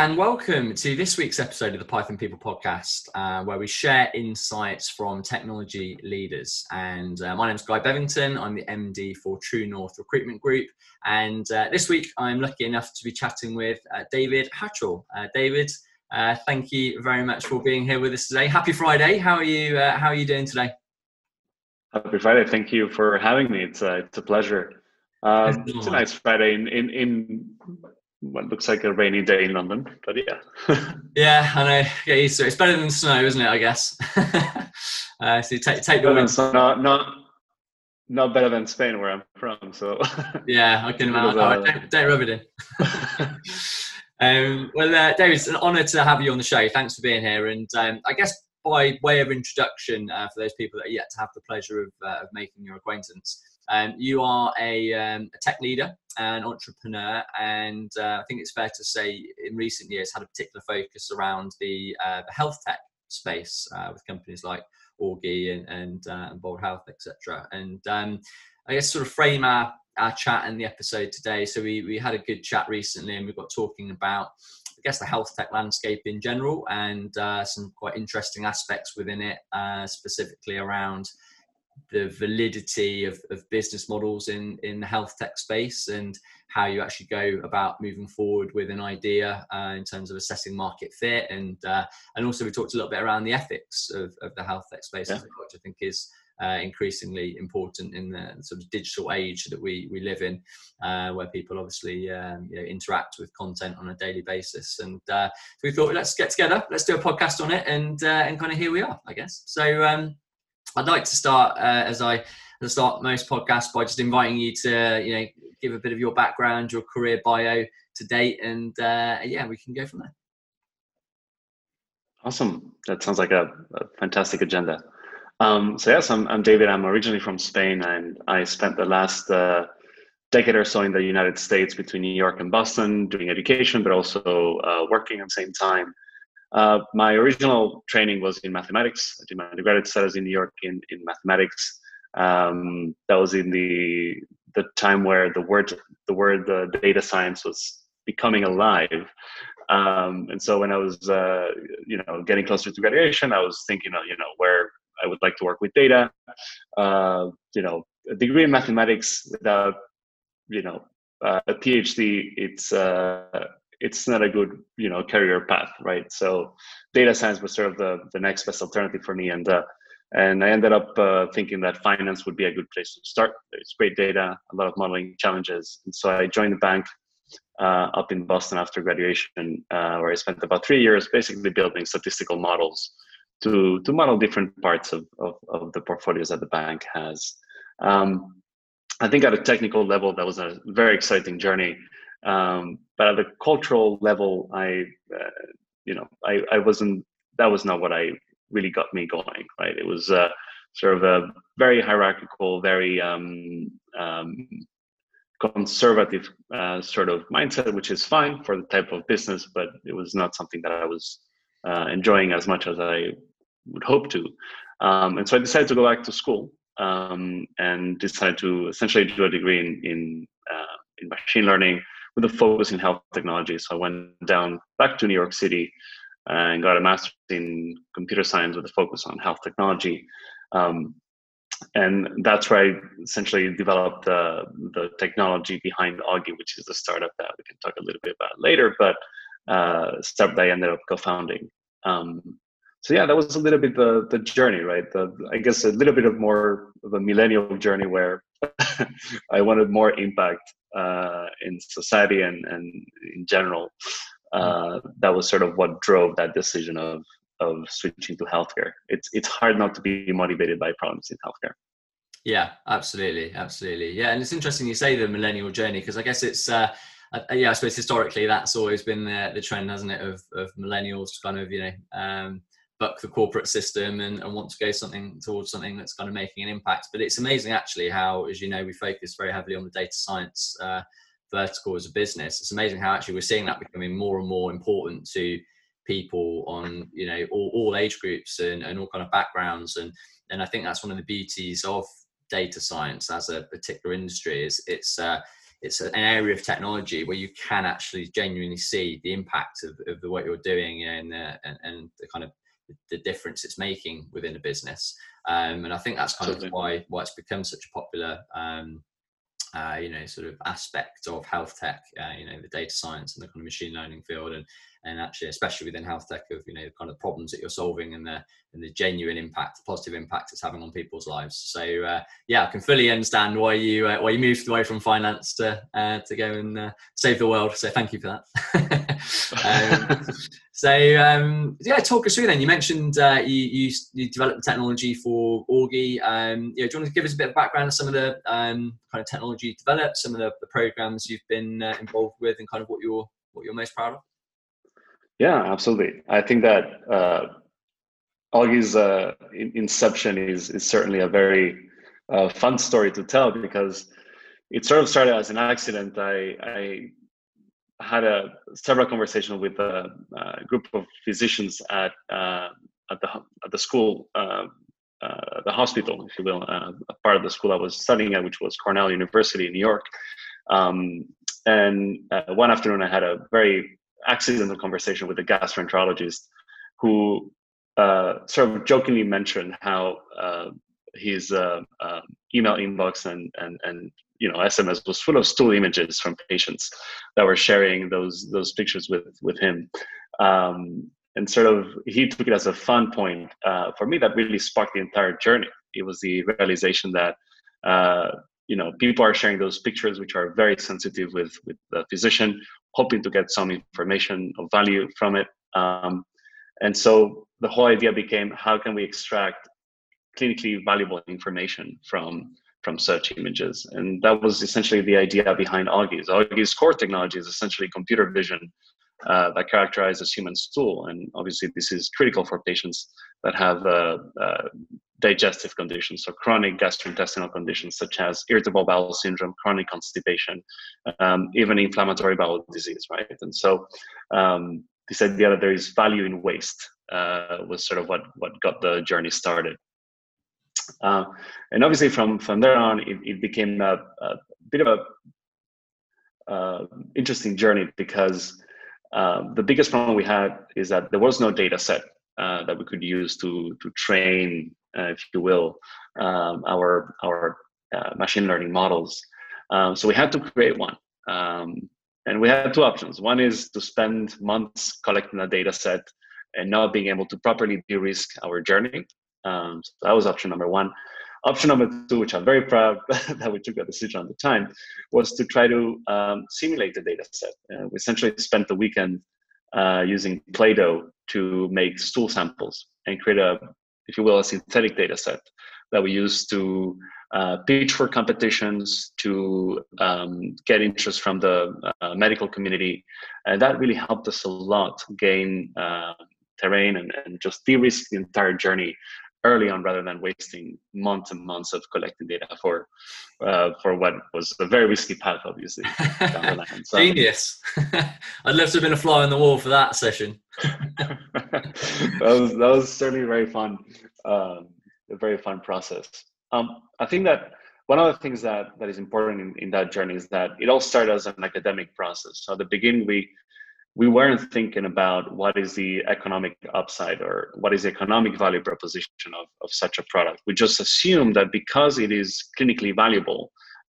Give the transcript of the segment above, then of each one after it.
and welcome to this week's episode of the Python People podcast, uh, where we share insights from technology leaders. And uh, my name is Guy Bevington. I'm the MD for True North Recruitment Group. And uh, this week, I'm lucky enough to be chatting with uh, David Hachuel. Uh, David, uh, thank you very much for being here with us today. Happy Friday. How are you? how are you doing today? Happy Friday. Thank you for having me. It's, it's a pleasure. Um, it's a nice Friday in, in, in what looks like a rainy day in London, but yeah. yeah, I know. Get used to it. It's better than snow, isn't it? I guess. uh, so take take the wind. Not not not better than Spain, where I'm from. So yeah, I can imagine. Uh, don't, don't rub it in. um, well, uh, David, it's an honour to have you on the show. Thanks for being here. And um, I guess by way of introduction, uh, for those people that are yet to have the pleasure of, uh, of making your acquaintance, um, you are a, um, a, tech leader and entrepreneur, and uh, I think it's fair to say in recent years had a particular focus around the, uh, the health tech space uh, with companies like Auggi and, and, uh, and Bold Health, etc. And um, I guess sort of frame our, our chat and the episode today. So we, we had a good chat recently, and we got talking about I guess the health tech landscape in general and uh, some quite interesting aspects within it, uh, specifically around the validity of, of business models in in the health tech space and how you actually go about moving forward with an idea uh, in terms of assessing market fit and uh, and also we talked a little bit around the ethics of, of the health tech space yeah. which I think is uh, increasingly important in the sort of digital age that we we live in, uh, where people obviously um, you know, interact with content on a daily basis. And uh, so we thought let's get together, let's do a podcast on it, and uh, and kind of here we are, I guess. So um, I'd like to start uh, as I as start most podcasts by just inviting you to you know give a bit of your background, your career bio to date, and uh, yeah, we can go from there. Awesome. That sounds like a, a fantastic agenda. Um, so yes, I'm, I'm, David. I'm originally from Spain, and I spent the last uh, decade or so in the United States between New York and Boston, doing education, but also uh, working at the same time. Uh, my original training was in mathematics. I did my undergraduate studies in New York in, in mathematics. Um, that was in the the time where the word the word uh, data science was becoming alive. Um, and so when I was uh, you know getting closer to graduation, I was thinking of you know where I would like to work with data. Uh, you know, a degree in mathematics without you know uh, a PhD, it's uh, it's not a good you know career path right? So data science was sort of the, the next best alternative for me. And uh, and i ended up uh, thinking that finance would be a good place to start. It's great data a lot of modeling challenges. And so i joined the bank uh, up in boston after graduation uh, where i spent about three years basically building statistical models to to model different parts of, of, of the portfolios that the bank has. Um, i think at a technical level that was a very exciting journey um, but at the cultural level, I, uh, you know, I, I wasn't, that was not what I really got me going, right? It was uh, sort of a very hierarchical, very um, um, conservative uh, sort of mindset, which is fine for the type of business, but it was not something that I was uh, enjoying as much as I would hope to. Um, and so I decided to go back to school um, and decided to essentially do a degree in in, uh, in machine learning with a focus in health technology. So I went down back to New York City and got a master's in computer science with a focus on health technology. Um, and that's where I essentially developed the, the technology behind Auggi, which is the startup that we can talk a little bit about later, but uh, startup that I ended up co-founding. Um, so yeah, that was a little bit the the journey, right? The, I guess a little bit of more of a millennial journey where I wanted more impact uh, in society and, and in general. Uh, that was sort of what drove that decision of of switching to healthcare. It's it's hard not to be motivated by problems in healthcare. Yeah, absolutely, absolutely. Yeah, and it's interesting you say the millennial journey because I guess it's. Uh, uh, yeah, I suppose historically that's always been the, the trend, hasn't it, of, of millennials kind of, you know, um, buck the corporate system and, and want to go something towards something that's kind of making an impact. But it's amazing actually how, as you know, we focus very heavily on the data science uh, vertical as a business. It's amazing how actually we're seeing that becoming more and more important to people on you know all, all age groups and, and all kind of backgrounds and and I think that's one of the beauties of data science as a particular industry is it's uh, it's an area of technology where you can actually genuinely see the impact of, of the what you're doing and, uh, and, and the kind of the difference it's making within a business. Um, and I think that's kind of why why it's become such a popular um, uh, you know sort of aspect of health tech. Uh, you know the data science and the kind of machine learning field and and actually especially within health tech of you know the kind of problems that you're solving and the and the genuine impact the positive impact it's having on people's lives. So uh, yeah i can fully understand why you uh, why you moved away from finance to uh, to go and uh, save the world. So thank you for that. Um, so um, yeah talk us through then. You mentioned uh, you, you, you developed the technology for Auggi um, know, do you want to give us a bit of background on some of the um, kind of technology you developed some of the, the programs you've been uh, involved with and kind of what you're what you're most proud of yeah, absolutely. I think that uh, Auggi's uh, inception is is certainly a very uh, fun story to tell because it sort of started as an accident. I, I had a several conversations with a, a, group of physicians at uh, at the at the school, uh, uh, the hospital, if you will, uh, a part of the school I was studying at, which was Cornell University in New York. Um, and uh, one afternoon, I had a very accidental conversation with a gastroenterologist who uh, sort of jokingly mentioned how uh, his uh, uh email inbox and, and, and you know SMS was full of stool images from patients that were sharing those those pictures with with him. Um, and sort of he took it as a fun point uh, for me that really sparked the entire journey. It was the realization that uh, you know people are sharing those pictures which are very sensitive with with the physician hoping to get some information of value from it. Um, and so the whole idea became how can we extract clinically valuable information from from such images? And that was essentially the idea behind Auggi's. Auggi's core technology is essentially computer vision uh, that characterizes human stool. And obviously this is critical for patients that have uh, uh, digestive conditions, so chronic gastrointestinal conditions such as irritable bowel syndrome, chronic constipation, um, even inflammatory bowel disease, right? And so um, this idea that there is value in waste uh, was sort of what what got the journey started. Uh, and obviously, from from there on, it, it became a, a, bit of a uh, interesting journey because uh, the biggest problem we had is that there was no data set uh, that we could use to to train if you will, um, our our uh, machine learning models. Um, so we had to create one, um, and we had two options. One is to spend months collecting a data set and not being able to properly de-risk our journey. Um, so that was option number one. Option number two, which I'm very proud that we took that decision at the time, was to try to um, simulate the data set. Uh, we essentially spent the weekend uh, using Play-Doh to make stool samples and create a if you will, a synthetic data set that we use to uh, pitch for competitions, to um, get interest from the uh, medical community. And that really helped us a lot gain uh, terrain and, and just de risk the entire journey early on rather than wasting months and months of collecting data for uh, for what was a very risky path, obviously. So, Genius! I'd love to have been a fly on the wall for that session. that was that was certainly very fun, um, a very fun process. Um, I think that one of the things that that is important in, in that journey is that it all started as an academic process. So at the beginning, we we weren't thinking about what is the economic upside or what is the economic value proposition of, of such a product. We just assume that because it is clinically valuable,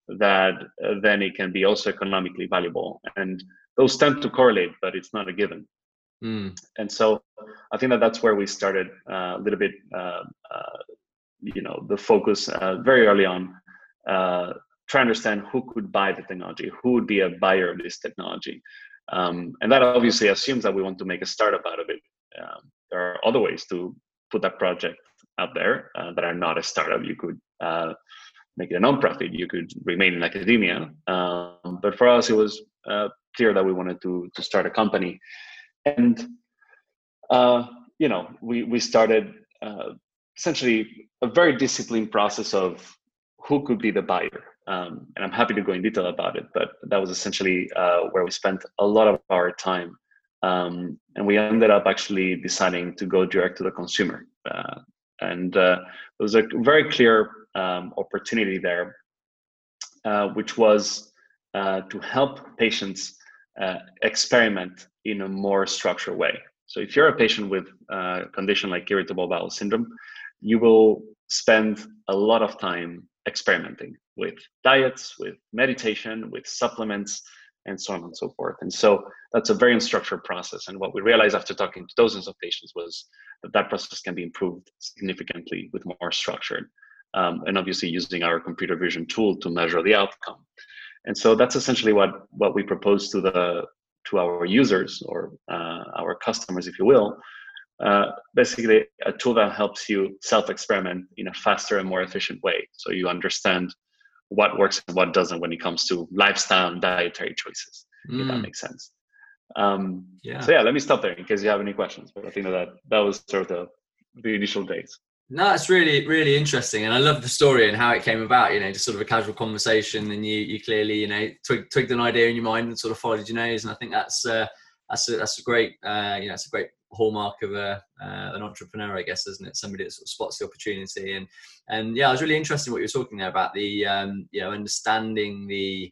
that uh, then it can be also economically valuable. And those tend to correlate, but it's not a given. Mm. And so I think that that's where we started uh, a little bit, uh, uh you know, the focus uh, very early on, uh, try to understand who could buy the technology, who would be a buyer of this technology. Um, and that obviously assumes that we want to make a startup out of it. Um, there are other ways to put that project out there uh, that are not a startup. You could uh, make it a nonprofit. You could remain in academia. Um, but for us, it was uh, clear that we wanted to to start a company, and uh, you know, we we started uh, essentially a very disciplined process of who could be the buyer um, and I'm happy to go in detail about it. But that was essentially uh, where we spent a lot of our time, um, and we ended up actually deciding to go direct to the consumer. Uh, and uh, there was a very clear um, opportunity there, uh, which was uh, to help patients uh, experiment in a more structured way. So if you're a patient with a condition like irritable bowel syndrome, you will spend a lot of time experimenting with diets, with meditation, with supplements, and so on and so forth. And so that's a very unstructured process. And what we realized after talking to dozens of patients was that that process can be improved significantly with more structured. Um, and obviously using our computer vision tool to measure the outcome. And so that's essentially what what we propose to the to our users or uh, our customers, if you will. Uh, basically, a tool that helps you self-experiment in a faster and more efficient way, so you understand what works and what doesn't when it comes to lifestyle and dietary choices. Mm. If that mm. makes sense. Um, yeah. So yeah, let me stop there in case you have any questions. But I think that that was sort of the the initial days. No, it's really, really interesting, and I love the story and how it came about. You know, just sort of a casual conversation, and you, you clearly, you know, twigged, twigged an idea in your mind and sort of followed your nose. And I think that's, uh, that's, a, that's a great, uh, you know, it's a great hallmark of a, uh, an entrepreneur, I guess, isn't it? Somebody that sort of spots the opportunity. And and yeah, I was really interested in what you were talking there about the, um, you know, understanding the,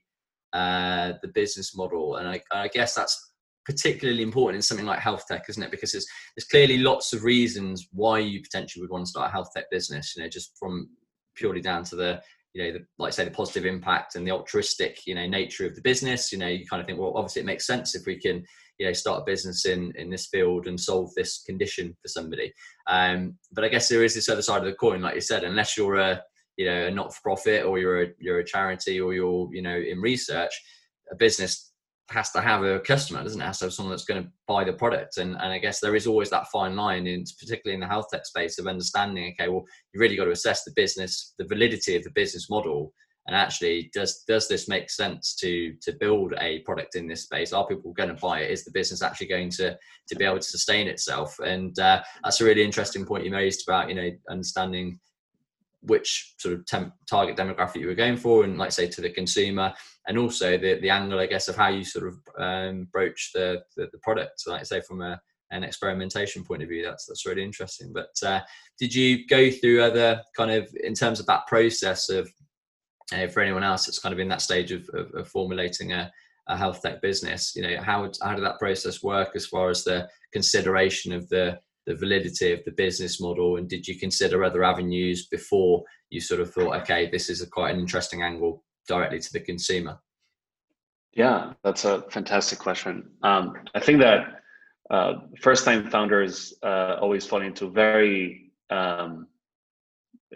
uh, the business model, and I, I guess that's particularly important in something like health tech, isn't it? Because there's, there's clearly lots of reasons why you potentially would want to start a health tech business. You know, just from purely down to the you know, the, like say, the positive impact and the altruistic, you know, nature of the business. You know, you kind of think, well, obviously it makes sense if we can, you know, start a business in in this field and solve this condition for somebody. Um, but I guess there is this other side of the coin, like you said, unless you're a, you know, a not for profit or you're a you're a charity or you're, you know, in research, a business has to have a customer, doesn't it? Has to have someone that's going to buy the product. And, and I guess there is always that fine line, in, particularly in the health tech space, of understanding, okay, well, you really got to assess the business, the validity of the business model. And actually, does does this make sense to to build a product in this space? Are people going to buy it? Is the business actually going to to be able to sustain itself? And uh, that's a really interesting point you raised about you know understanding which sort of temp- target demographic you were going for, and like say to the consumer, and also the the angle, I guess, of how you sort of um, broach the, the, the product. So like say, from a an experimentation point of view, that's that's really interesting. But uh, did you go through other kind of in terms of that process of uh, for anyone else that's kind of in that stage of, of, of formulating a, a health tech business? You know, how how did that process work as far as the consideration of the the validity of the business model and did you consider other avenues before you sort of thought okay this is a quite an interesting angle directly to the consumer yeah that's a fantastic question um, i think that uh, first time founders uh, always fall into very um,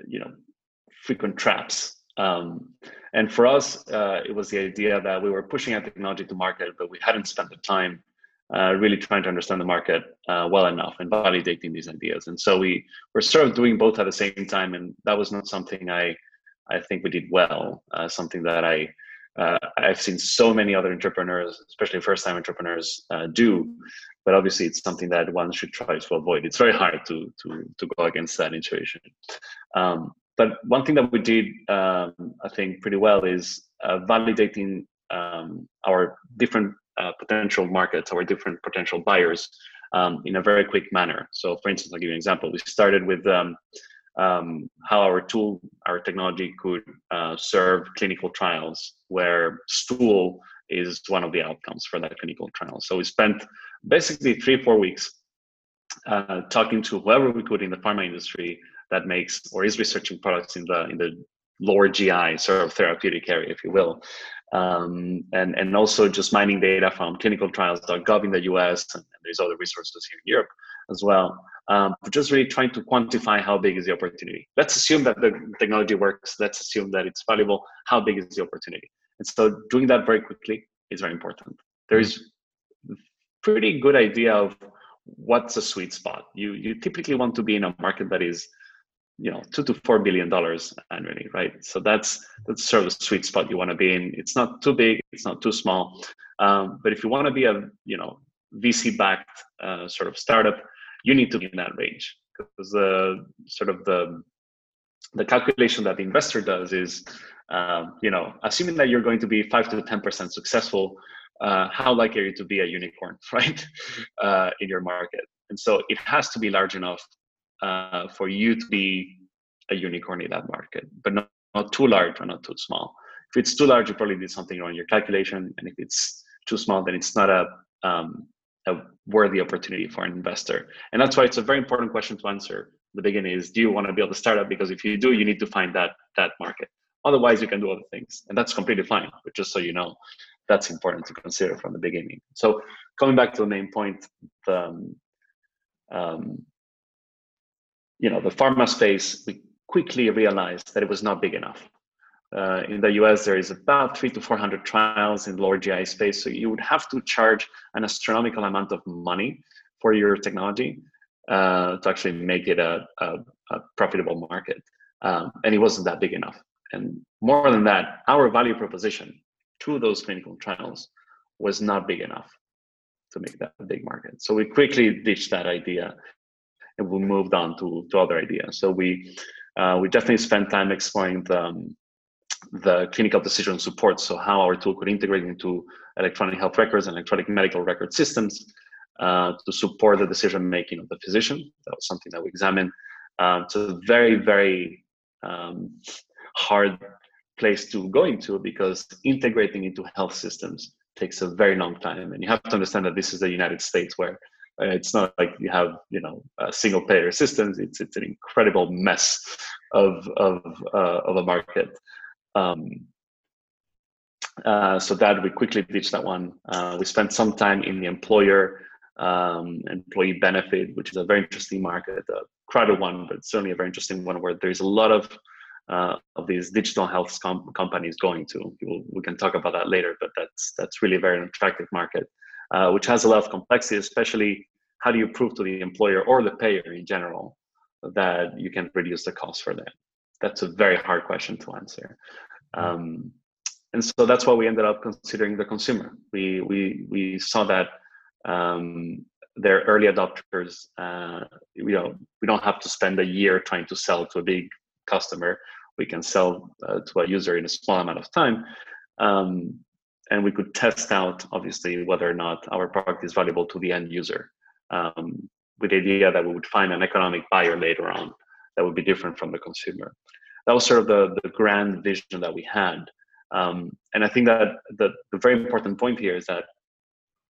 you know frequent traps um, and for us uh, it was the idea that we were pushing our technology to market but we hadn't spent the time uh, really trying to understand the market uh, well enough and validating these ideas. And so we were sort of doing both at the same time, and that was not something I I think we did well. Uh, something that I uh, I've seen so many other entrepreneurs, especially first-time entrepreneurs, uh, do. But obviously, it's something that one should try to avoid. It's very hard to to to go against that intuition. Um, but one thing that we did, um, I think, pretty well is uh, validating um, our different uh, potential markets or different potential buyers um, in a very quick manner. So, for instance, I'll give you an example. We started with um, um, how our tool, our technology could uh, serve clinical trials where stool is one of the outcomes for that clinical trial. So, we spent basically three, four weeks uh, talking to whoever we could in the pharma industry that makes or is researching products in the in the lower GI sort of therapeutic area, if you will, um, and and also just mining data from clinicaltrials.gov in the US, and there's other resources here in Europe as well. Um, but just really trying to quantify how big is the opportunity. Let's assume that the technology works. Let's assume that it's valuable. How big is the opportunity? And so doing that very quickly is very important. There is pretty good idea of what's a sweet spot. You you typically want to be in a market that is you know two to four billion dollars annually right? So that's that's sort of the sweet spot you want to be in. It's not too big it's not too small. Um, but if you want to be a you know vc backed uh, sort of startup you need to be in that range. Because the sort of the the calculation that the investor does is um, you know assuming that you're going to be 5 to 10% successful uh, how likely are you to be a unicorn right uh, in your market? And so it has to be large enough uh, for you to be a unicorn in that market, but not, not too large or not too small. If it's too large, you probably did something wrong in your calculation, and if it's too small, then it's not a um, a worthy opportunity for an investor. And that's why it's a very important question to answer. The beginning is, do you want to build a startup? Because if you do, you need to find that that market. Otherwise, you can do other things, and that's completely fine. But just so you know, that's important to consider from the beginning. So coming back to the main point, the, um, um, you know, the pharma space, we quickly realized that it was not big enough. Uh, in the US, there is about three to 400 trials in lower GI space. So you would have to charge an astronomical amount of money for your technology uh, to actually make it a, a, a profitable market. Um, and it wasn't that big enough. And more than that, our value proposition to those clinical trials was not big enough to make that a big market. So we quickly ditched that idea and we moved on to, to other ideas. So we uh, we definitely spent time exploring the, um, the clinical decision support. So how our tool could integrate into electronic health records and electronic medical record systems uh, to support the decision making of the physician. That was something that we examined. Um, it's a very, very um, hard place to go into because integrating into health systems takes a very long time. And you have to understand that this is the United States where uh, it's not like you have you know single payer systems. It's it's an incredible mess of of uh, of a market. Um, uh, so that we quickly ditched that one. Uh, we spent some time in the employer um, employee benefit, which is a very interesting market, a crowded one, but certainly a very interesting one where there's a lot of uh, of these digital health com- companies going to. We'll, we can talk about that later, but that's that's really a very attractive market, uh, which has a lot of complexity, especially how do you prove to the employer or the payer in general that you can reduce the cost for them? That's a very hard question to answer. Um, and so that's why we ended up considering the consumer. We we we saw that um, they're early adopters. Uh, you know, we don't have to spend a year trying to sell to a big customer. We can sell uh, to a user in a small amount of time. Um, and we could test out, obviously, whether or not our product is valuable to the end user um, with the idea that we would find an economic buyer later on that would be different from the consumer. That was sort of the, the grand vision that we had. Um, and I think that the, the very important point here is that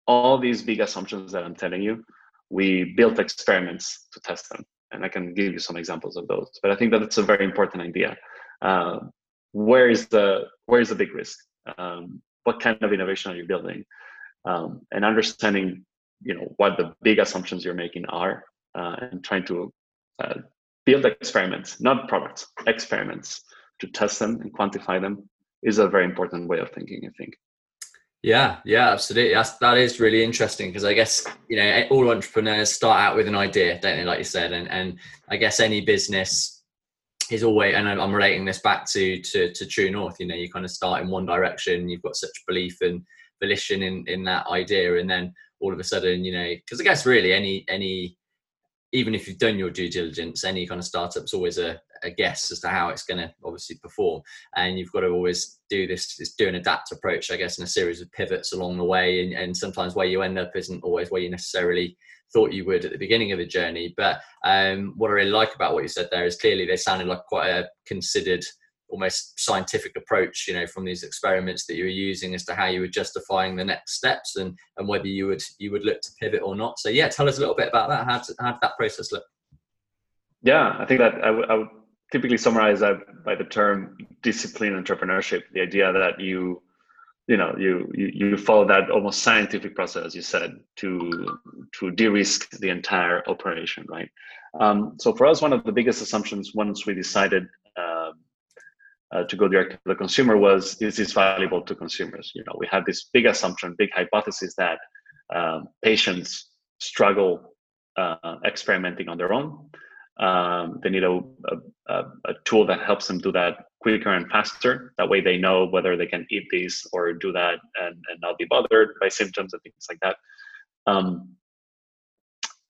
all these big assumptions that I'm telling you, we built experiments to test them. And I can give you some examples of those. But I think that it's a very important idea. Uh, where is the where is the big risk? Um, what kind of innovation are you building? Um, and understanding you know what the big assumptions you're making are uh, and trying to uh, build experiments not products experiments to test them and quantify them is a very important way of thinking i think yeah yeah absolutely That's, that is really interesting because i guess you know all entrepreneurs start out with an idea don't they like you said and and i guess any business is always and i'm relating this back to to, to true north you know you kind of start in one direction you've got such belief and volition in in that idea and then all of a sudden, you know, because I guess really any any even if you've done your due diligence, any kind of startup's always a, a guess as to how it's going to obviously perform, and you've got to always do this, this do an adapt approach, I guess, in a series of pivots along the way, and, and sometimes where you end up isn't always where you necessarily thought you would at the beginning of the journey. But um, what I really like about what you said there is clearly they sounded like quite a considered almost scientific approach you know from these experiments that you were using as to how you were justifying the next steps and and whether you would you would look to pivot or not. So yeah tell us a little bit about that. How, to, how did that process look? Yeah i think that I, w- I would typically summarize that by the term discipline entrepreneurship the idea that you you know you, you you follow that almost scientific process as you said to to de-risk the entire operation right? Um, so for us one of the biggest assumptions once we decided uh, to go direct to the consumer was is this valuable to consumers. You know we had this big assumption big hypothesis that um, patients struggle uh, experimenting on their own um, they need a, a, a, tool that helps them do that quicker and faster. That way they know whether they can eat these or do that and, and not be bothered by symptoms and things like that. Um,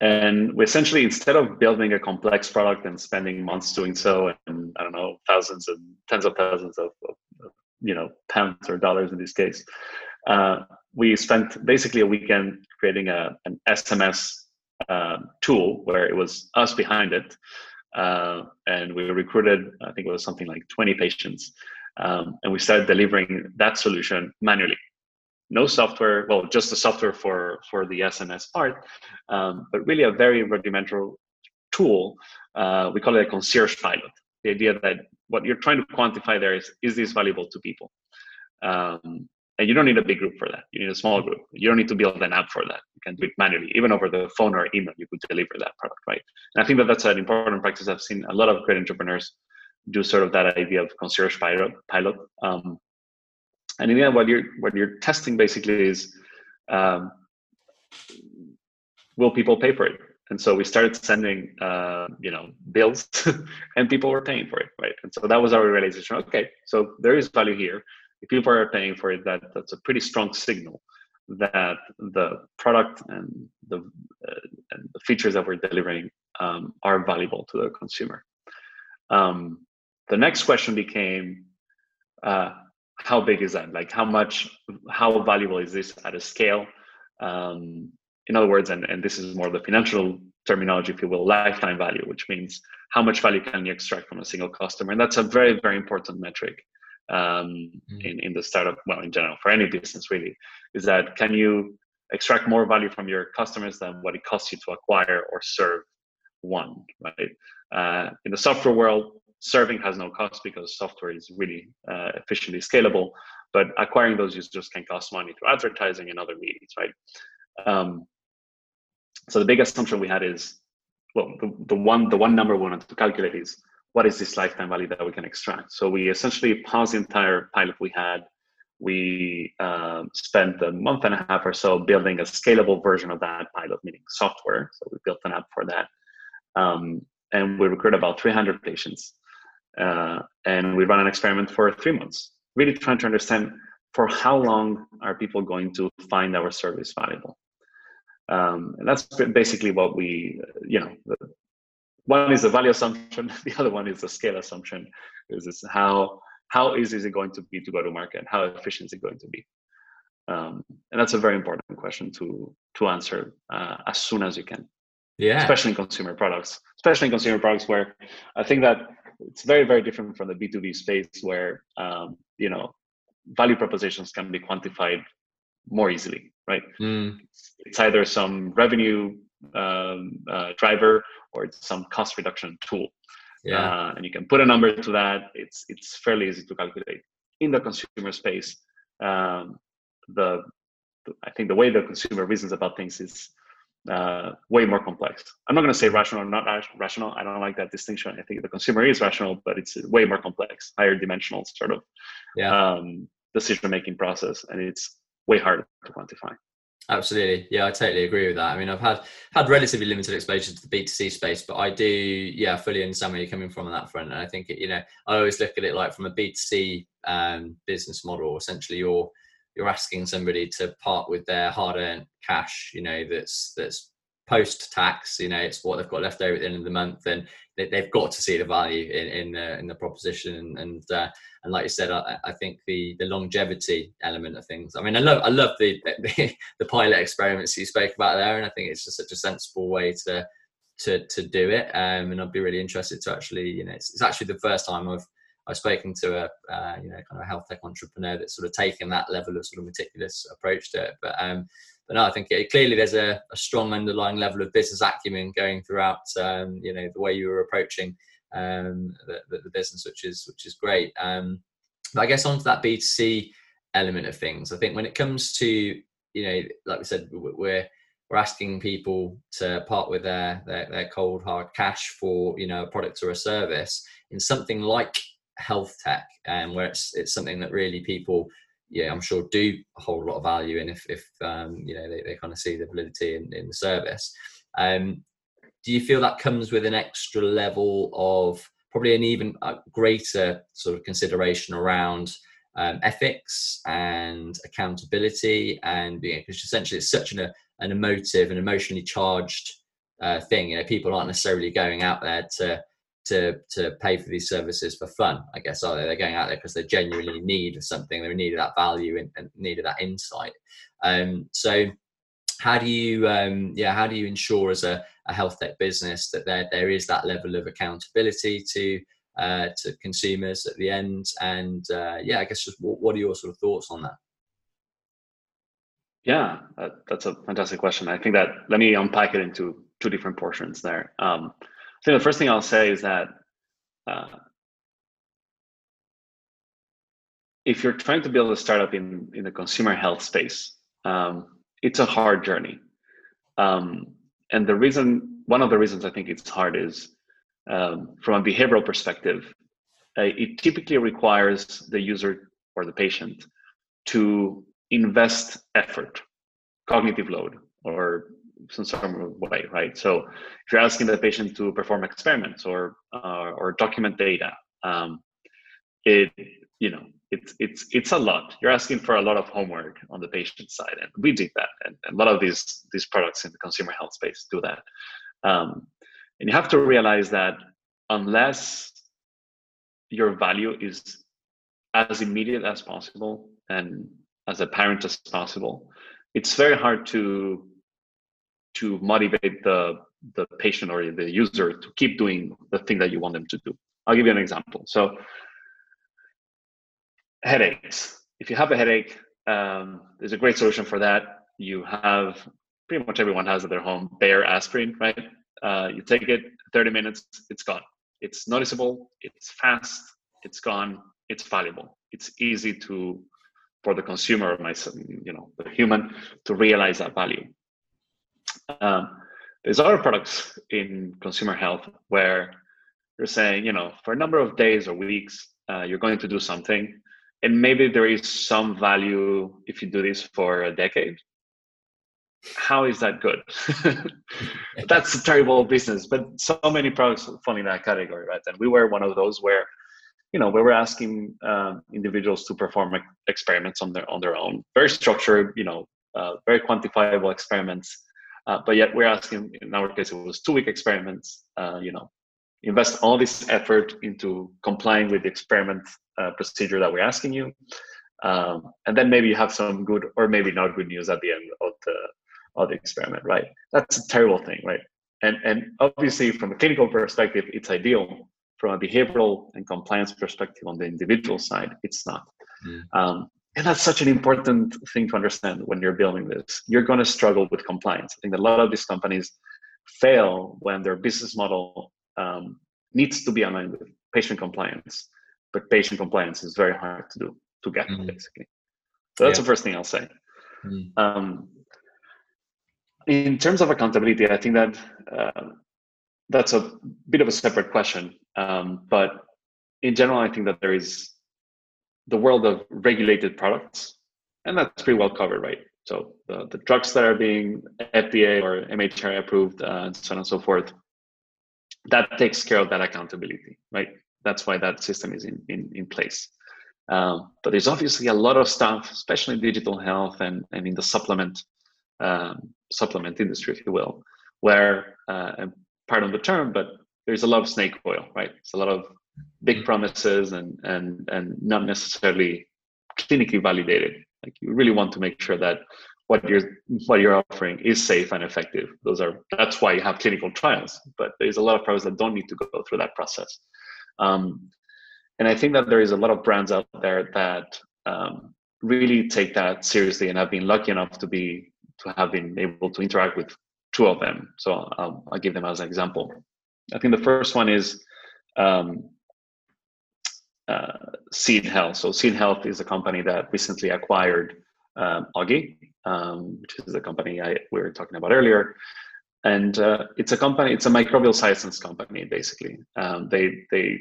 and we essentially, instead of building a complex product and spending months doing so, and I don't know, thousands and tens of thousands of, of, of you know, pounds or dollars in this case, uh, we spent basically a weekend creating a, an SMS uh, tool where it was us behind it. Uh, and we recruited, I think it was something like 20 patients. Um, and we started delivering that solution manually. No software, well, just the software for, for the SMS part, um, but really a very rudimentary tool. Uh, we call it a concierge pilot. The idea that what you're trying to quantify there is, is this valuable to people? Um, and you don't need a big group for that. You need a small group. You don't need to build an app for that. You can do it manually, even over the phone or email. You could deliver that product, right? And I think that that's an important practice. I've seen a lot of great entrepreneurs do sort of that idea of concierge pilot. pilot. Um, and in the end, what you're what you're testing basically is, um, will people pay for it? And so we started sending, uh, you know, bills, and people were paying for it, right? And so that was our realization. Okay, so there is value here if people are paying for it, that that's a pretty strong signal that the product and the uh, and the features that we're delivering um, are valuable to the consumer. Um, the next question became, uh, how big is that? Like, how much, how valuable is this at a scale? Um, in other words, and, and this is more the financial terminology, if you will, lifetime value, which means how much value can you extract from a single customer? And that's a very, very important metric um, mm. in, in the startup, well, in general, for any business really, is that can you extract more value from your customers than what it costs you to acquire or serve one, right? Uh, in the software world, serving has no cost because software is really uh, efficiently scalable, but acquiring those users can cost money through advertising and other means, right? Um, so the big assumption we had is, well, the, the one the one number we wanted to calculate is what is this lifetime value that we can extract? So we essentially paused the entire pilot we had. We um, spent a month and a half or so building a scalable version of that pilot, meaning software. So we built an app for that. Um, and we recruited about 300 patients. Uh, and we ran an experiment for three months, really trying to understand for how long are people going to find our service valuable. Um, and that's basically what we, you know, one is the value assumption, the other one is the scale assumption. Is this how how easy is it going to be to go to market? How efficient is it going to be? Um, and that's a very important question to to answer uh, as soon as you can. Yeah. Especially in consumer products, especially in consumer products where I think that it's very very different from the B two B space where um, you know value propositions can be quantified more easily, right? Mm. It's either some revenue um, uh, driver or it's some cost reduction tool. Yeah. Uh, and you can put a number to that. It's it's fairly easy to calculate. In the consumer space, um, the, the, I think the way the consumer reasons about things is uh, way more complex. I'm not going to say rational or not rational. I don't like that distinction. I think the consumer is rational, but it's way more complex, higher dimensional sort of yeah. um, decision making process, and it's way harder to quantify. Absolutely. Yeah, I totally agree with that. I mean, I've had had relatively limited exposure to the B2C space, but I do, yeah, fully understand where you're coming from on that front. And I think, it, you know, I always look at it like from a B2C um, business model, essentially you're, you're asking somebody to part with their hard earned cash, you know, that's, that's post tax, you know, it's what they've got left over at the end of the month. And they, have got to see the value in, in the, in the proposition. And, uh, and like you said, I, I, think the the longevity element of things. I mean, I love I love the, the, the pilot experiments you spoke about there, and I think it's just such a sensible way to to to do it. Um, and I'd be really interested to actually, you know, it's, it's actually the first time I've I've spoken to a uh, you know kind of a health tech entrepreneur that's sort of taken that level of sort of meticulous approach to it. But um, but no, I think it, clearly there's a, a, strong underlying level of business acumen going throughout um, you know the way you were approaching um, the, the, business, which is which is great. Um, but I guess onto that B2C element of things, I think when it comes to you know, like we said, we're we're asking people to part with their, their, their cold hard cash for you know a product or a service in something like health tech, and um, where it's it's something that really people yeah, I'm sure do hold a lot of value in if, if um, you know they, they kind of see the validity in, in the service. Um, do you feel that comes with an extra level of probably an even uh, greater sort of consideration around um, ethics and accountability and being because essentially it's such an, an emotive and emotionally charged uh, thing you know people aren't necessarily going out there to to to pay for these services for fun i guess are they they're going out there because they genuinely need something they needed that value and, and needed that insight um, so how do you um, yeah how do you ensure as a, a health tech business that there there is that level of accountability to uh, to consumers at the end? And uh, yeah, I guess just what, what, are your sort of thoughts on that? Yeah, uh, that's a fantastic question. I think that let me unpack it into two different portions there. Um, I think the first thing I'll say is that uh, if you're trying to build a startup in, in the consumer health space, um, it's a hard journey. Um, and the reason, one of the reasons I think it's hard is um, from a behavioral perspective, uh, it typically requires the user or the patient to invest effort, cognitive load, or some sort of way, right? So if you're asking the patient to perform experiments or uh, or document data, um, it you know it's it's it's a lot. You're asking for a lot of homework on the patient side, and we did that. And, and a lot of these these products in the consumer health space do that. Um, and you have to realize that unless your value is as immediate as possible and as apparent as possible, it's very hard to to motivate the the patient or the user to keep doing the thing that you want them to do. I'll give you an example. So headaches. If you have a headache, um, there's a great solution for that. You have pretty much everyone has at their home Bayer aspirin, right? Uh, you take it, 30 minutes, it's gone. It's noticeable, it's fast, it's gone, it's valuable. It's easy to for the consumer, my you know, the human, to realize that value. Um, there's other products in consumer health where you're saying, you know, for a number of days or weeks, uh, you're going to do something and maybe there is some value if you do this for a decade. How is that good? That's a terrible business but so many products fall in that category right? And we were one of those where you know we were asking um, individuals to perform experiments on their on their own. Very structured you know uh, very quantifiable experiments uh, but yet we're asking in our case it was two week experiments uh, you know invest all this effort into complying with the experiment uh, procedure that we're asking you. Um, and then maybe you have some good or maybe not good news at the end of the of the experiment, right? That's a terrible thing, right? And and obviously from a clinical perspective, it's ideal. From a behavioral and compliance perspective on the individual side, it's not. Mm. Um, and that's such an important thing to understand when you're building this. You're going to struggle with compliance. I think a lot of these companies fail when their business model um, needs to be aligned with patient compliance but patient compliance is very hard to do to get mm. basically so that's yeah. the first thing i'll say mm. um, in terms of accountability i think that uh, that's a bit of a separate question um, but in general i think that there is the world of regulated products and that's pretty well covered right so the, the drugs that are being fda or mhra approved uh, and so on and so forth that takes care of that accountability right that's why that system is in, in, in place. Um, but there's obviously a lot of stuff, especially in digital health and, and in the supplement um, supplement industry, if you will, where uh, pardon the term, but there's a lot of snake oil, right? It's a lot of big promises and and and not necessarily clinically validated. Like you really want to make sure that what you're what you're offering is safe and effective. Those are that's why you have clinical trials. But there's a lot of products that don't need to go through that process. Um, and I think that there is a lot of brands out there that um, really take that seriously, and I've been lucky enough to be to have been able to interact with two of them. So I'll, I'll give them as an example. I think the first one is um, uh, Seed Health. So Seed Health is a company that recently acquired um, Auggi, um, which is the company I, we were talking about earlier. And uh, it's a company it's a microbial science company basically. Um, they they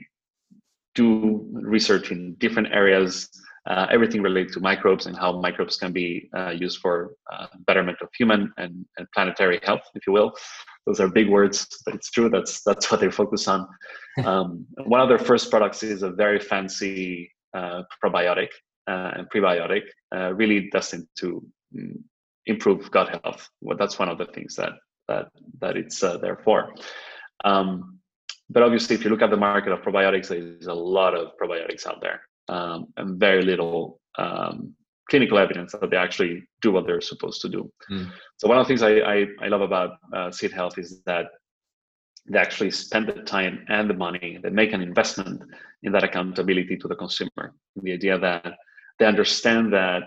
do research in different areas uh, everything related to microbes and how microbes can be uh, used for uh, betterment of human and, and planetary health if you will those are big words but it's true that's that's what they focus on um, one of their first products is a very fancy uh, probiotic uh, and prebiotic really destined to mm, improve gut health well, that's one of the things that that that it's uh, there for. Um, but obviously, if you look at the market of probiotics, there's a lot of probiotics out there, um, and very little um, clinical evidence that they actually do what they're supposed to do. Mm. So one of the things I, I, I love about uh, Seed Health is that they actually spend the time and the money, they make an investment in that accountability to the consumer. The idea that they understand that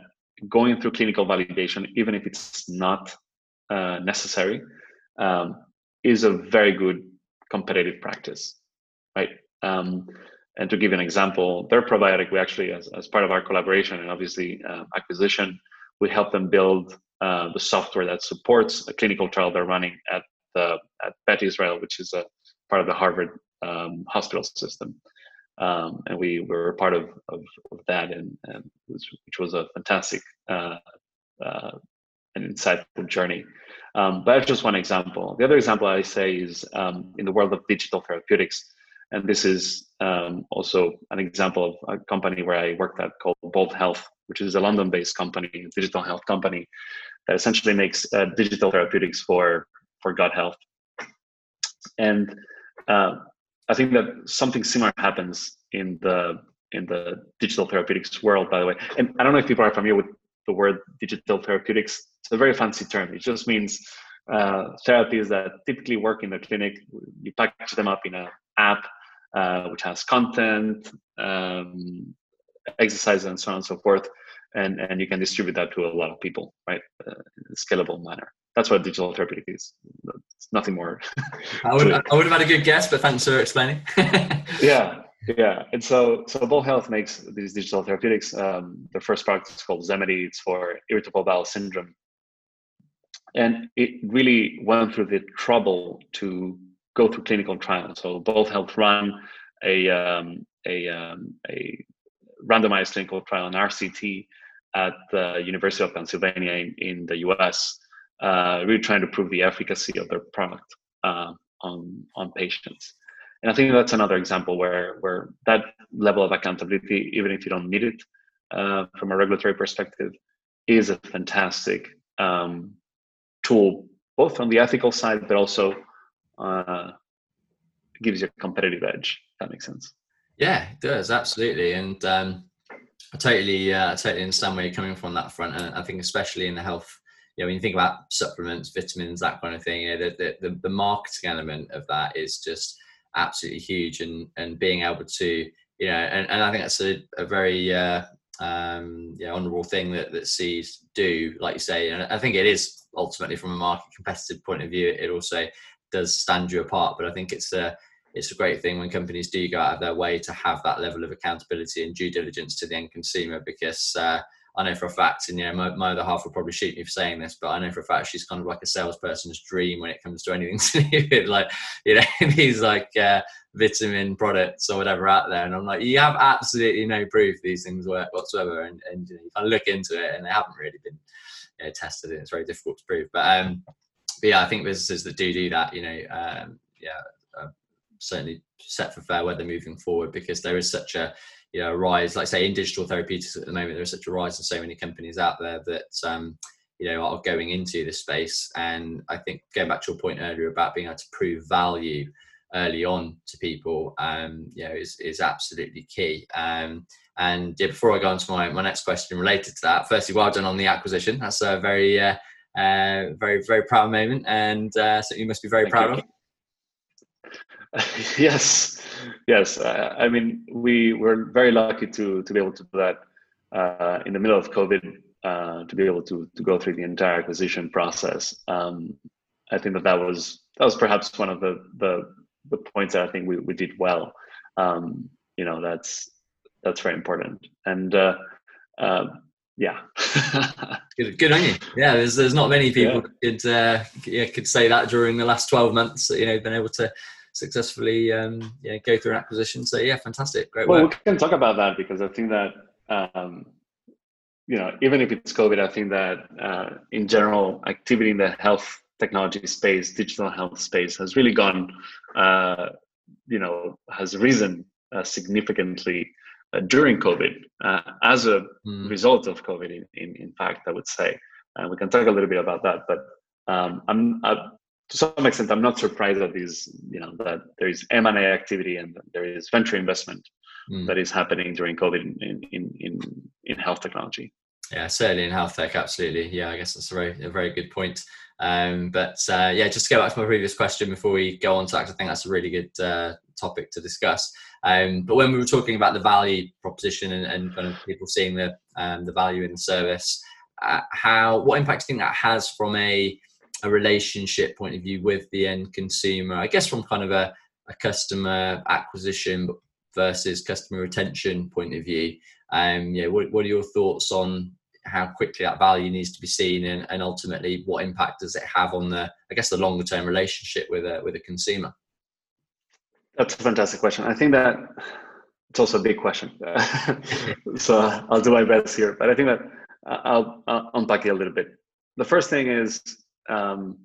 going through clinical validation, even if it's not uh, necessary, um, is a very good competitive practice, right? Um, and to give an example, their probiotic, we actually, as, as part of our collaboration and obviously uh, acquisition, we help them build uh, the software that supports a clinical trial they're running at the at Beth Israel, which is a part of the Harvard um, hospital system. Um, and we were part of, of, of that, and, and was, which was a fantastic uh, uh, and insightful journey. Um, but that's just one example. The other example I say is um, in the world of digital therapeutics, and this is um, also an example of a company where I worked at called Bold Health, which is a London-based company, a digital health company that essentially makes uh, digital therapeutics for for gut health. And uh, I think that something similar happens in the in the digital therapeutics world, by the way. And I don't know if people are familiar with the word digital therapeutics. It's a very fancy term. It just means uh, therapies that typically work in the clinic. You package them up in an app uh, which has content, um, exercise, and so on and so forth. And, and you can distribute that to a lot of people, right, uh, in a scalable manner. That's what digital therapeutic is. It's nothing more. I, would, I would have had a good guess, but thanks for explaining. yeah, yeah. And so, so Bold Health makes these digital therapeutics. Um, the first product is called Zemedy. It's for irritable bowel syndrome. And it really went through the trouble to go through clinical trials. So both helped run a um, a, um, a randomized clinical trial, an RCT, at the University of Pennsylvania in, in the US, uh, really trying to prove the efficacy of their product uh, on on patients. And I think that's another example where where that level of accountability, even if you don't need it uh, from a regulatory perspective, is a fantastic um, tool, both on the ethical side, but also uh, gives you a competitive edge. that makes sense. Yeah, it does absolutely, and um, I totally, uh, I totally understand where you're coming from that front, and I think especially in the health. You know, when you think about supplements, vitamins, that kind of thing, you know, the, the, the marketing element of that is just absolutely huge, and and being able to, you know, and, and I think that's a, a very uh, um, yeah, honourable thing that that Seed do, like you say, and I think it is ultimately from a market competitive point of view. It also does stand you apart. But I think it's a it's a great thing when companies do go out of their way to have that level of accountability and due diligence to the end consumer because uh, I know for a fact, and you know, my, my, other half will probably shoot me for saying this, but I know for a fact she's kind of like a salesperson's dream when it comes to anything to do with like, you know, these like uh, vitamin products or whatever out there. And I'm like, you have absolutely no proof these things work whatsoever. And, and you, know, you kind of look into it and they haven't really been tested. And it's very difficult to prove. But um, but yeah, I think businesses that do do that, you know, um, yeah, certainly set for fair weather moving forward because there is such a you know rise, like say in digital therapeutics at the moment, there is such a rise in so many companies out there that um, you know are going into this space. And I think going back to your point earlier about being able to prove value early on to people, um, you know, is is absolutely key. Um, and yeah, before I go on to my, my next question related to that, firstly, well done on the acquisition. That's a very uh, uh, very, very proud moment, and uh, so you must be very Thank proud you. of. yes, yes. Uh, I mean, we were very lucky to to be able to do that uh, in the middle of COVID. Uh, to be able to to go through the entire acquisition process, um, I think that that was that was perhaps one of the the, the points that I think we, we did well. Um, you know, that's that's very important, and uh, uh, yeah. good, good on you. Yeah, there's there's not many people yeah. could uh, yeah, could say that during the last 12 months. You know, been able to successfully um, yeah, go through an acquisition. So yeah, fantastic, great well, work. we can talk about that because I think that um, you know, even if it's COVID, I think that uh, in general, activity in the health technology space, digital health space, has really gone, uh, you know, has risen uh, significantly during COVID uh, as a mm. result of COVID. In, in, in, fact, I would say, and uh, we can talk a little bit about that. But um, I'm I, to some extent I'm not surprised that these you know that there is M&A activity and there is venture investment mm. that is happening during COVID in in in, in health technology. Yeah, certainly in health tech, absolutely. Yeah, I guess that's a very a very good point. Um, but uh, yeah, just to go back to my previous question before we go on to that, I think that's a really good uh, topic to discuss. Um, but when we were talking about the value proposition and, and kind of people seeing the um, the value in the service, uh, how what impact do you think that has from a a relationship point of view with the end consumer? I guess from kind of a, a customer acquisition versus customer retention point of view. Um, yeah, what, what are your thoughts on how quickly that value needs to be seen and, and ultimately what impact does it have on the i guess the longer term relationship with a with a consumer that's a fantastic question. I think that it's also a big question. So i'll do my best here but i think that i'll, I'll unpack it a little bit. The first thing is um,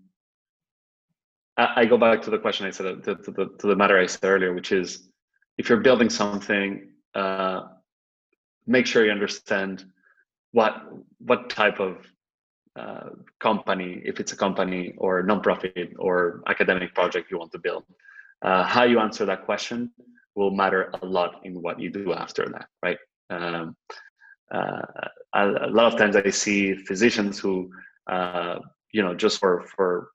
I, go back to the question i said to, to, the, to the matter i said earlier which is if you're building something uh, make sure you understand what what type of uh, company, if it's a company or a nonprofit or academic project you want to build. Uh, how you answer that question will matter a lot in what you do after that, right? Um, uh, a, a, lot of times I see physicians who, uh, you know, just for for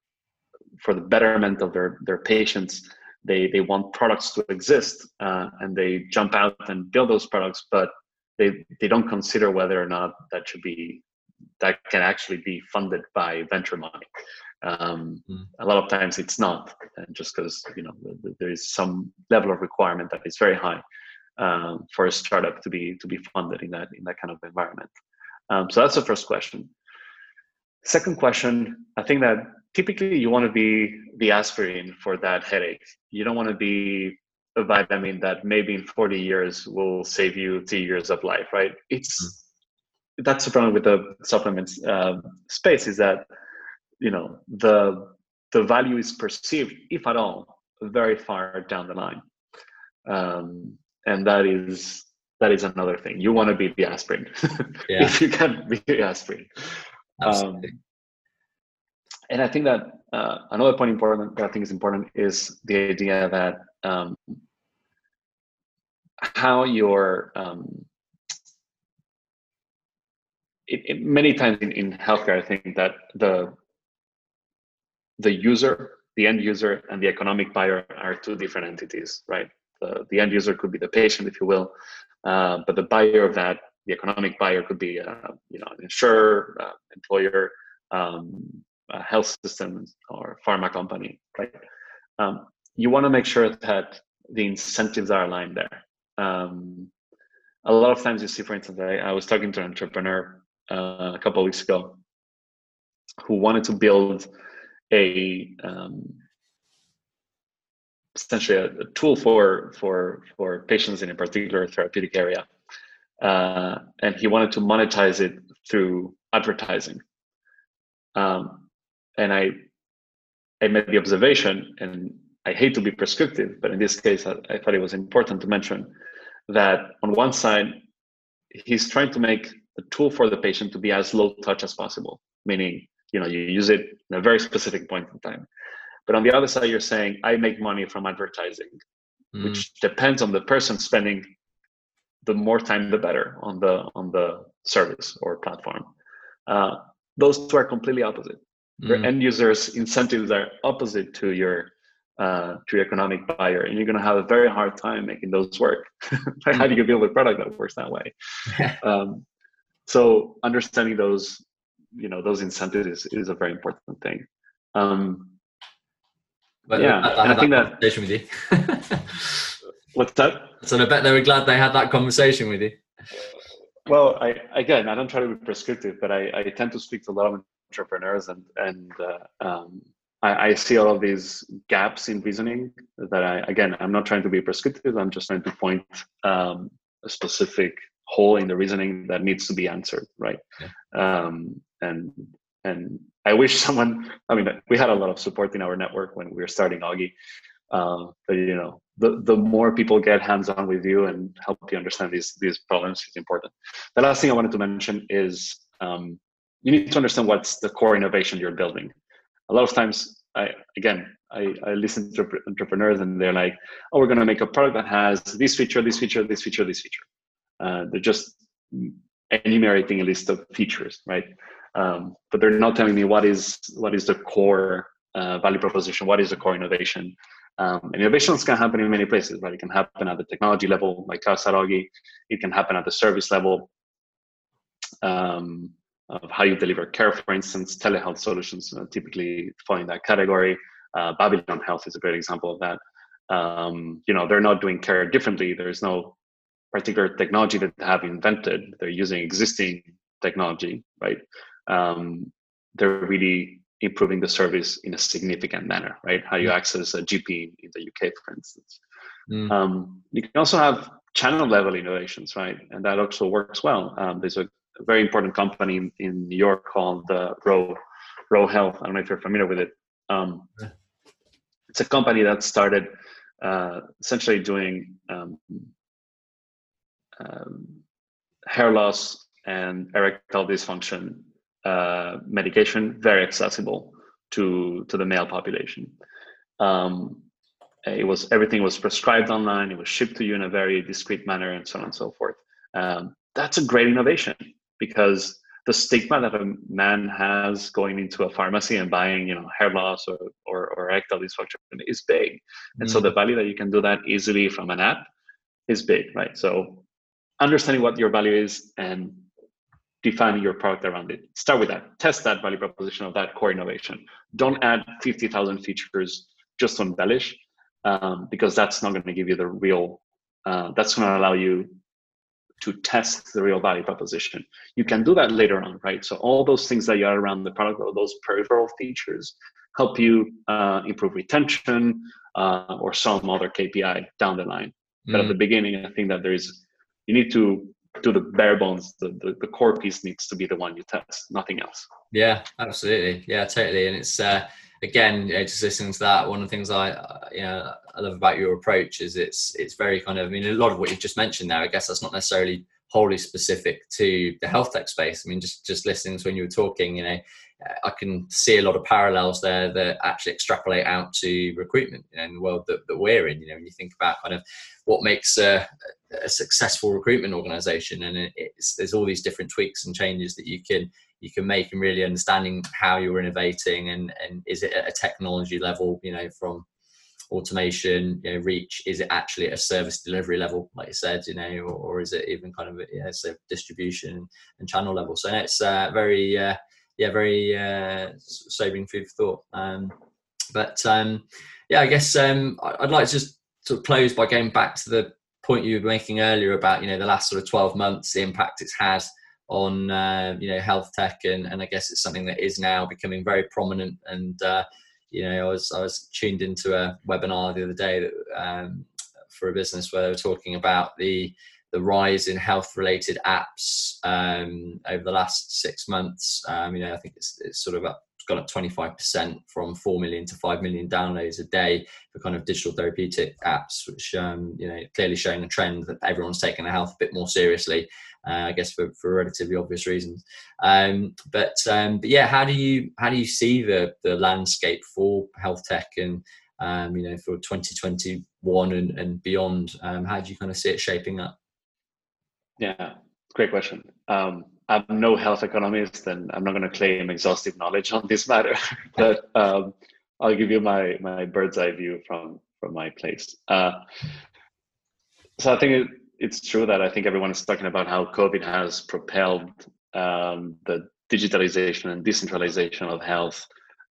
for the betterment of their their patients, they they want products to exist uh, and they jump out and build those products, but they they don't consider whether or not that should be that can actually be funded by venture money. Um, mm. A lot of times it's not, and just because you know there is some level of requirement that is very high um, for a startup to be to be funded in that in that kind of environment. Um, so that's the first question. Second question, I think that typically you want to be the aspirin for that headache. You don't want to be a vitamin that maybe in 40 years will save you two years of life, right? It's mm. That's the problem with the supplements uh, space is that you know the the value is perceived, if at all, very far down the line, um, and that is that is another thing. You want to be the aspirin yeah. if you can be the aspirin. Um, and I think that uh, another point important that I think is important is the idea that um, how your um, it, it, many times in, in healthcare, I think that the the user, the end user, and the economic buyer are two different entities, right? The, the end user could be the patient, if you will, uh, but the buyer of that, the economic buyer, could be uh, you know an insurer, uh, employer, um, health system, or pharma company, right? Um, you want to make sure that the incentives are aligned there um, a lot of times you see, for instance, I, I was talking to an entrepreneur uh, a couple of weeks ago who wanted to build a um, essentially a, a, tool for for for patients in a particular therapeutic area, uh, and he wanted to monetize it through advertising. Um, and I I made the observation, and I hate to be prescriptive, but in this case, I, I thought it was important to mention that on one side, he's trying to make the tool for the patient to be as low touch as possible, meaning you know you use it in a very specific point in time. But on the other side, you're saying I make money from advertising, mm. which depends on the person spending the more time the better on the on the service or platform. Uh, those two are completely opposite. Mm. Your end users' incentives are opposite to your uh, to your economic buyer, and you're going to have a very hard time making those work. How do you build a product that works that way? um, so understanding those, you know, those incentives is, is a very important thing. Um, but yeah, I, I think that conversation with you. what's that? So I bet they were glad they had that conversation with you. Well, I again, I don't try to be prescriptive, but I, I tend to speak to a lot of entrepreneurs and and uh, um, I, I, see all of these gaps in reasoning that I, again, I'm not trying to be prescriptive. I'm just trying to point um, a specific hole in the reasoning that needs to be answered, right? Yeah. Um, and and I wish someone. I mean, we had a lot of support in our network when we were starting Auggi. Uh, but you know, the the more people get hands on with you and help you understand these these problems is important. The last thing I wanted to mention is um, you need to understand what's the core innovation you're building a lot of times I again I, I listen to entrepreneurs and they're like, oh, we're gonna make a product that has this feature, this feature, this feature, this feature. Uh, they're just enumerating a list of features, right? Um, but they're not telling me what is what is the core uh, value proposition, what is the core innovation. Um, innovations can happen in many places, right? It can happen at the technology level, like Kasaragi. It can happen at the service level um, of how you deliver care, for instance. Telehealth solutions uh, typically fall in that category. Uh, Babylon Health is a great example of that. Um, you know, they're not doing care differently. There's no particular technology that they have invented. They're using existing technology, right? Um, they're really improving the service in a significant manner, right? How you mm. access a GP in the UK, for instance. Mm. Um, you can also have channel level innovations, right? And that also works well. Um, there's a, very important company in, in New York called uh, Ro, Ro Health. I don't know if you're familiar with it. Um, it's a company that started uh, essentially doing um, hair loss and erectile dysfunction uh, medication very accessible to to the male population. Um, it was everything was prescribed online. It was shipped to you in a very discreet manner, and so on and so forth. Um, that's a great innovation because the stigma that a man has going into a pharmacy and buying, you know, hair loss or or, or erectile dysfunction is big, and mm. so the value that you can do that easily from an app is big, right? So understanding what your value is and defining your product around it. Start with that. Test that value proposition of that core innovation. Don't add 50,000 features just to embellish, um, because that's not going to give you the real, uh, that's going to allow you to test the real value proposition. You can do that later on, right? So all those things that you add around the product, those peripheral features, help you uh, improve retention uh, or some other KPI down the line. Mm. But at the mm. beginning, I think that there is you need to do the bare bones. The, the, the core piece needs to be the one you test nothing else. Yeah absolutely. Yeah totally. And it's uh again you know, just listening to that one of the things i you know i love about your approach is it's it's very kind of i mean a lot of what you've just mentioned there i guess that's not necessarily wholly specific to the health tech space. I mean just just listening to when you were talking you know I can see a lot of parallels there that actually extrapolate out to recruitment you know, in the world that, that we're in. You know, when you think about kind of what makes a, a successful recruitment organization, and there's all these different tweaks and changes that you can you can make, and really understanding how you're innovating, and and is it at a technology level, you know, from automation, you know, reach? Is it actually at a service delivery level, like you said, you know, or, or is it even kind of yeah, so distribution and channel level? So it's uh, very uh, yeah, very uh, sobering food for thought. Um, but um, yeah, I guess um, I'd like to just sort of close by going back to the point you were making earlier about you know the last sort of 12 months, the impact it's had on uh, you know health tech, and, and I guess it's something that is now becoming very prominent. And uh, you know, I was I was tuned into a webinar the other day that um, for a business where they were talking about the the rise in health related apps um, over the last six months. Um, you know, I think it's, it's sort of up, gone up 25% from 4 million to 5 million downloads a day for kind of digital therapeutic apps, which, um, you know, clearly showing a trend that everyone's taking their health a bit more seriously. Uh, I guess for, for relatively obvious reasons, um, but um, but yeah, how do you how do you see the the landscape for health tech and um, you know for 2021 and, and beyond? How do you kind of see it shaping up? Yeah, great question. Um, I'm no health economist, and I'm not going to claim exhaustive knowledge on this matter, but um, I'll give you my my bird's eye view from from my place. Uh, so I think it, it's true that I think everyone is talking about how COVID has propelled um, the digitalization and decentralization of health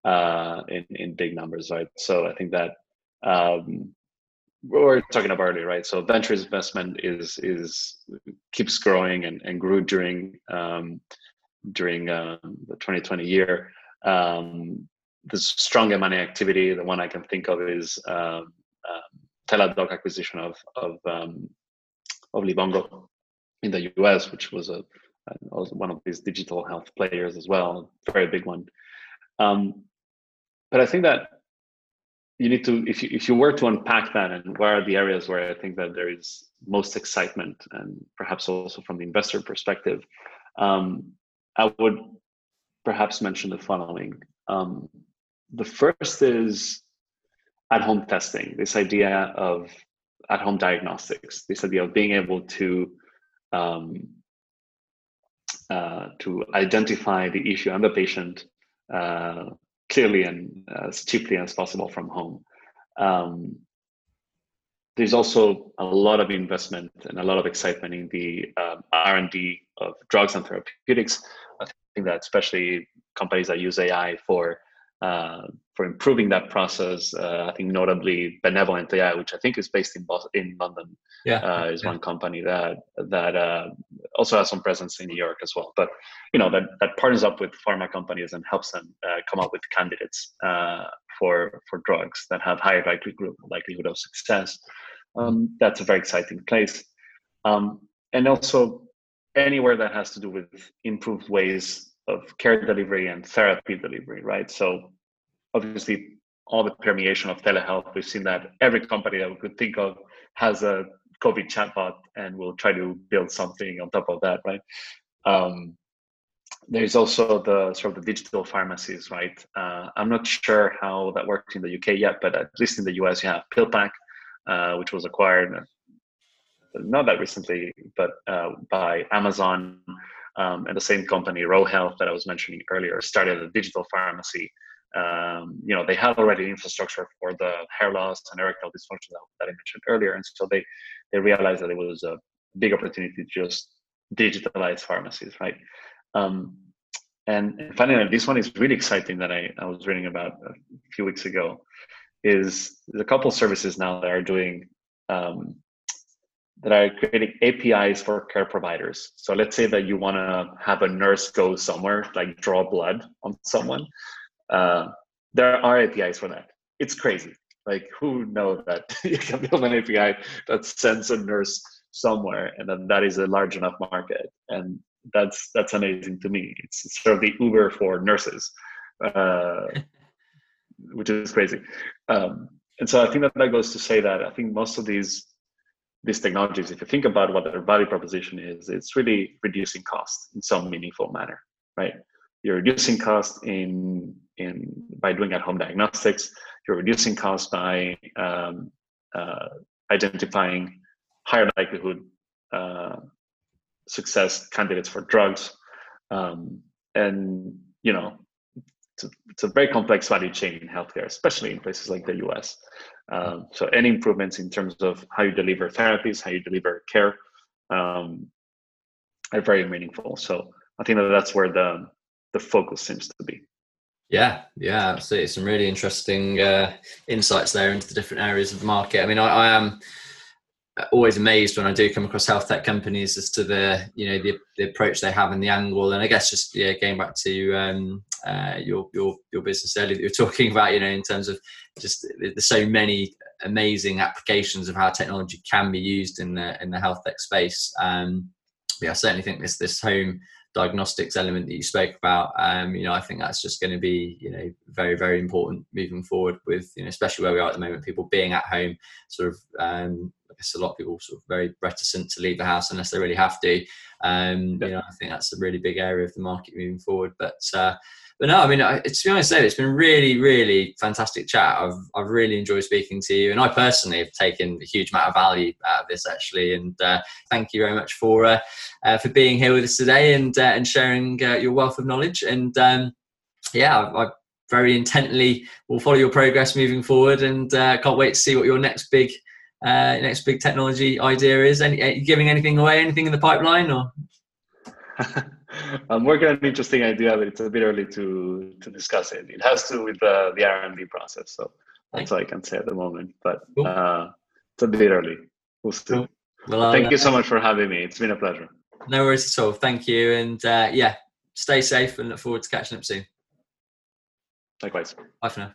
uh, in in big numbers, right? So I think that um, we were talking about earlier, right? So venture investment is is keeps growing and, and grew during um, during um, the 2020 year. Um, the strong M&A activity. The one I can think of is um, Teladoc acquisition of of um, of Livongo in the US, which was a one of these digital health players as well, very big one. Um, but I think that you need to if you if you were to unpack that and where are the areas where I think that there is most excitement and perhaps also from the investor perspective, um, I would perhaps mention the following. Um, the first is at-home testing. This idea of at-home diagnostics. This idea of being able to um, uh, to identify the issue and the patient uh, clearly and as cheaply as possible from home. Um, there's also a lot of investment and a lot of excitement in the um, R&D of drugs and therapeutics. I think that especially companies that use AI for uh, for improving that process. Uh, I think notably Benevolent AI, which I think is based in Boston, in London, yeah, uh, is yeah. one company that that uh, also has some presence in New York as well. But you know that that partners up with pharma companies and helps them uh, come up with candidates uh, for for drugs that have higher likelihood likelihood of success. Um, that's a very exciting place, um, and also anywhere that has to do with improved ways of care delivery and therapy delivery, right? So obviously all the permeation of telehealth, we've seen that every company that we could think of has a COVID chatbot and will try to build something on top of that, right? Um, there's also the sort of the digital pharmacies, right? Uh, I'm not sure how that works in the UK yet, but at least in the US, you have PillPack, uh, which was acquired uh, not that recently, but uh, by Amazon. Um, and the same company, Ro Health, that I was mentioning earlier, started a digital pharmacy. Um, you know, they had already infrastructure for the hair loss and erectile dysfunction that I mentioned earlier, and so they they realized that it was a big opportunity to just digitalize pharmacies, right? Um, and, and finally, this one is really exciting that I, I was reading about a few weeks ago. Is a couple services now that are doing um, that are creating APIs for care providers. So let's say that you want to have a nurse go somewhere, like draw blood on someone. Uh, there are APIs for that. It's crazy. Like who knows that you can build an API that sends a nurse somewhere, and then that is a large enough market, and that's that's amazing to me. It's sort of the Uber for nurses, uh, which is crazy. Um, and so I think that that goes to say that I think most of these these technologies, if you think about what their value proposition is, it's really reducing cost in some meaningful manner, right? You're reducing cost in in by doing at-home diagnostics. You're reducing cost by um, uh, identifying higher likelihood uh, success candidates for drugs, um, and you know it's a, very complex value chain in healthcare, especially in places like the US. Um, so any improvements in terms of how you deliver therapies, how you deliver care, um, are very meaningful. So I think that that's where the the focus seems to be. Yeah, yeah, absolutely. Some really interesting uh, insights there into the different areas of the market. I mean, I, I am always amazed when I do come across health tech companies as to the you know the, the approach they have and the angle. And I guess just yeah, going back to um, uh, your your your business earlier that you're talking about, you know, in terms of just there's so many amazing applications of how technology can be used in the in the health tech space. Um, yeah, I certainly think this this home diagnostics element that you spoke about, um, you know, I think that's just going to be, you know, very, very important moving forward with, you know, especially where we are at the moment, people being at home, sort of, um, guess a lot of people sort of very reticent to leave the house unless they really have to. Um, you know, I think that's a really big area of the market moving forward. But uh, but no, I mean, I, to be honest, it's been really, really fantastic chat. I've I've really enjoyed speaking to you, and I personally have taken a huge amount of value out of this actually. And uh, thank you very much for uh, uh, for being here with us today and uh, and sharing uh, your wealth of knowledge. And um, yeah, I, I, very intently will follow your progress moving forward, and uh, can't wait to see what your next big next big technology idea is. Any, are you giving anything away? Anything in the pipeline or? I'm working on an interesting idea, but it's a bit early to to discuss it. It has to do with the the R&D process, so that's all I can say at the moment. But cool. uh, it's a bit early. We'll see. Cool. Well, thank uh, you so much for having me. It's been a pleasure. No worries at all. Thank you, and uh, yeah, stay safe and look forward to catching up soon. Likewise. Bye for now.